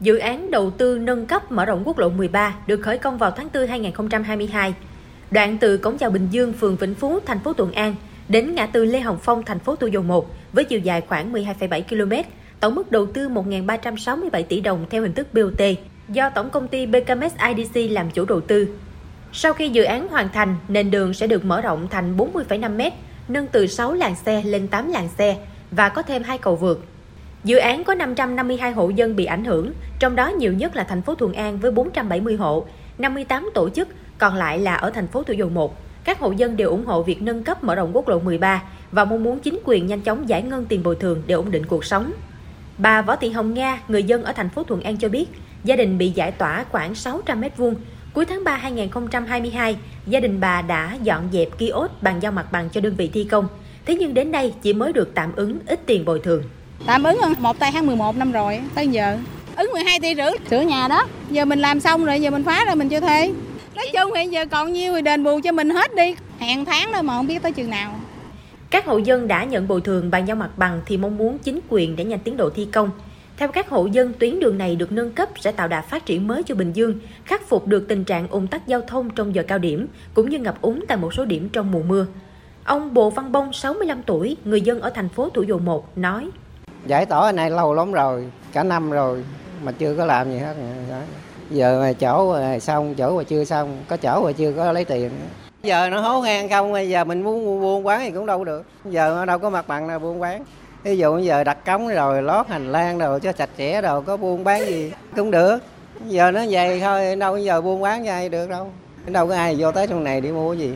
Dự án đầu tư nâng cấp mở rộng quốc lộ 13 được khởi công vào tháng 4 2022. Đoạn từ cổng chào Bình Dương, phường Vĩnh Phú, thành phố Thuận An đến ngã tư Lê Hồng Phong, thành phố Thủ Dầu Một với chiều dài khoảng 12,7 km, tổng mức đầu tư 1.367 tỷ đồng theo hình thức BOT do tổng công ty BKMS IDC làm chủ đầu tư. Sau khi dự án hoàn thành, nền đường sẽ được mở rộng thành 40,5 m, nâng từ 6 làn xe lên 8 làn xe và có thêm hai cầu vượt. Dự án có 552 hộ dân bị ảnh hưởng, trong đó nhiều nhất là thành phố Thuận An với 470 hộ, 58 tổ chức, còn lại là ở thành phố Thủ Dầu Một. Các hộ dân đều ủng hộ việc nâng cấp mở rộng quốc lộ 13 và mong muốn chính quyền nhanh chóng giải ngân tiền bồi thường để ổn định cuộc sống. Bà Võ Thị Hồng Nga, người dân ở thành phố Thuận An cho biết, gia đình bị giải tỏa khoảng 600 m2. Cuối tháng 3 2022, gia đình bà đã dọn dẹp kiosk bàn giao mặt bằng cho đơn vị thi công. Thế nhưng đến nay chỉ mới được tạm ứng ít tiền bồi thường. Tạm ứng một tay tháng 11 năm rồi, tới giờ. Ứng 12 tỷ rưỡi, sửa nhà đó. Giờ mình làm xong rồi, giờ mình phá rồi mình cho thuê. Nói chung hiện giờ còn nhiêu thì đền bù cho mình hết đi. Hẹn tháng đó mà không biết tới chừng nào. Các hộ dân đã nhận bồi thường bàn giao mặt bằng thì mong muốn chính quyền để nhanh tiến độ thi công. Theo các hộ dân, tuyến đường này được nâng cấp sẽ tạo đà phát triển mới cho Bình Dương, khắc phục được tình trạng ủng tắc giao thông trong giờ cao điểm, cũng như ngập úng tại một số điểm trong mùa mưa. Ông Bồ Văn Bông, 65 tuổi, người dân ở thành phố Thủ Dầu Một, nói Giải tỏa nay lâu lắm rồi, cả năm rồi mà chưa có làm gì hết. Giờ mà chỗ xong, chỗ mà chưa xong, có chỗ mà chưa có lấy tiền. Giờ nó hố ngang không, giờ mình muốn buôn bán thì cũng đâu được. Giờ đâu có mặt bằng nào buôn bán. Ví dụ giờ đặt cống rồi lót hành lang rồi cho sạch sẽ rồi có buôn bán gì cũng được. Giờ nó vậy thôi, đâu giờ buôn bán như ai được đâu. Đâu có ai vô tới trong này đi mua gì.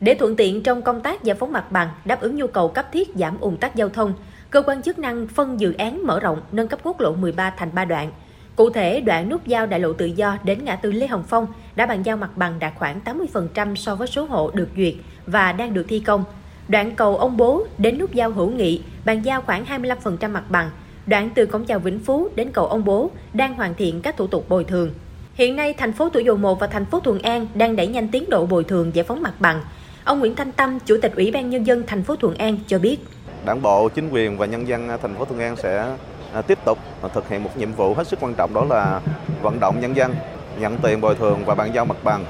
Để thuận tiện trong công tác giải phóng mặt bằng, đáp ứng nhu cầu cấp thiết giảm ủng tắc giao thông, cơ quan chức năng phân dự án mở rộng nâng cấp quốc lộ 13 thành 3 đoạn. Cụ thể, đoạn nút giao đại lộ tự do đến ngã tư Lê Hồng Phong đã bàn giao mặt bằng đạt khoảng 80% so với số hộ được duyệt và đang được thi công. Đoạn cầu ông Bố đến nút giao hữu nghị bàn giao khoảng 25% mặt bằng. Đoạn từ cổng chào Vĩnh Phú đến cầu ông Bố đang hoàn thiện các thủ tục bồi thường. Hiện nay, thành phố Thủ Dầu Một và thành phố Thuận An đang đẩy nhanh tiến độ bồi thường giải phóng mặt bằng. Ông Nguyễn Thanh Tâm, Chủ tịch Ủy ban Nhân dân thành phố Thuận An cho biết. Đảng bộ, chính quyền và nhân dân à, thành phố Thuận An sẽ à, tiếp tục à, thực hiện một nhiệm vụ hết sức quan trọng đó là vận động nhân dân nhận tiền bồi thường và bàn giao mặt bằng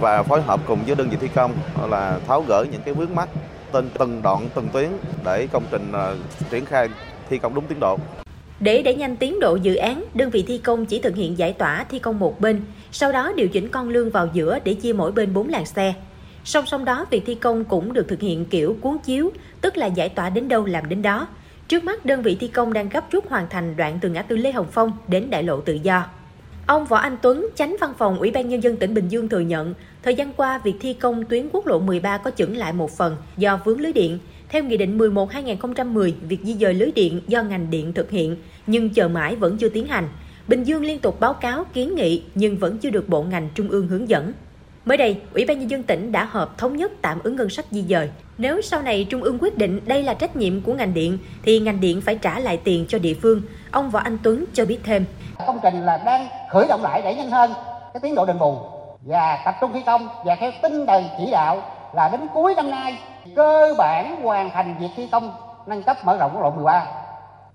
và phối hợp cùng với đơn vị thi công là tháo gỡ những cái vướng mắt tên từng đoạn từng tuyến để công trình triển khai thi công đúng tiến độ. Để đẩy nhanh tiến độ dự án, đơn vị thi công chỉ thực hiện giải tỏa thi công một bên, sau đó điều chỉnh con lương vào giữa để chia mỗi bên 4 làn xe. Song song đó, việc thi công cũng được thực hiện kiểu cuốn chiếu, tức là giải tỏa đến đâu làm đến đó. Trước mắt, đơn vị thi công đang gấp rút hoàn thành đoạn từ ngã tư Lê Hồng Phong đến đại lộ Tự Do. Ông Võ Anh Tuấn, tránh văn phòng Ủy ban Nhân dân tỉnh Bình Dương thừa nhận, thời gian qua việc thi công tuyến quốc lộ 13 có chững lại một phần do vướng lưới điện. Theo Nghị định 11-2010, việc di dời lưới điện do ngành điện thực hiện, nhưng chờ mãi vẫn chưa tiến hành. Bình Dương liên tục báo cáo kiến nghị nhưng vẫn chưa được bộ ngành trung ương hướng dẫn. Mới đây, Ủy ban Nhân dân tỉnh đã họp thống nhất tạm ứng ngân sách di dời. Nếu sau này Trung ương quyết định đây là trách nhiệm của ngành điện, thì ngành điện phải trả lại tiền cho địa phương. Ông Võ Anh Tuấn cho biết thêm. Công trình là đang khởi động lại để nhanh hơn cái tiến độ đền bù và tập trung thi công và theo tinh thần chỉ đạo là đến cuối năm nay cơ bản hoàn thành việc thi công nâng cấp mở rộng quốc lộ 13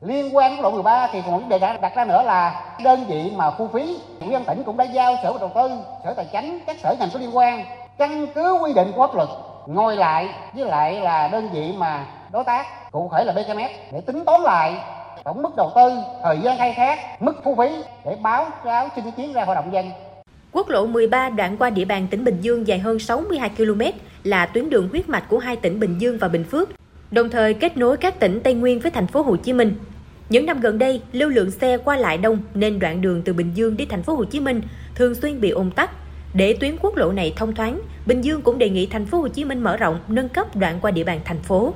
liên quan quốc lộ 13 thì còn vấn đề đặt ra nữa là đơn vị mà thu phí ủy ban tỉnh cũng đã giao sở đầu tư sở tài chính các sở ngành có liên quan căn cứ quy định của pháp luật ngồi lại với lại là đơn vị mà đối tác cụ thể là BKMS để tính toán lại tổng mức đầu tư thời gian khai thác mức thu phí để báo cáo xin ý kiến ra hội đồng dân. Quốc lộ 13 đoạn qua địa bàn tỉnh Bình Dương dài hơn 62 km là tuyến đường huyết mạch của hai tỉnh Bình Dương và Bình Phước, đồng thời kết nối các tỉnh Tây Nguyên với thành phố Hồ Chí Minh. Những năm gần đây, lưu lượng xe qua lại đông nên đoạn đường từ Bình Dương đi thành phố Hồ Chí Minh thường xuyên bị ùn tắc. Để tuyến quốc lộ này thông thoáng, Bình Dương cũng đề nghị thành phố Hồ Chí Minh mở rộng, nâng cấp đoạn qua địa bàn thành phố.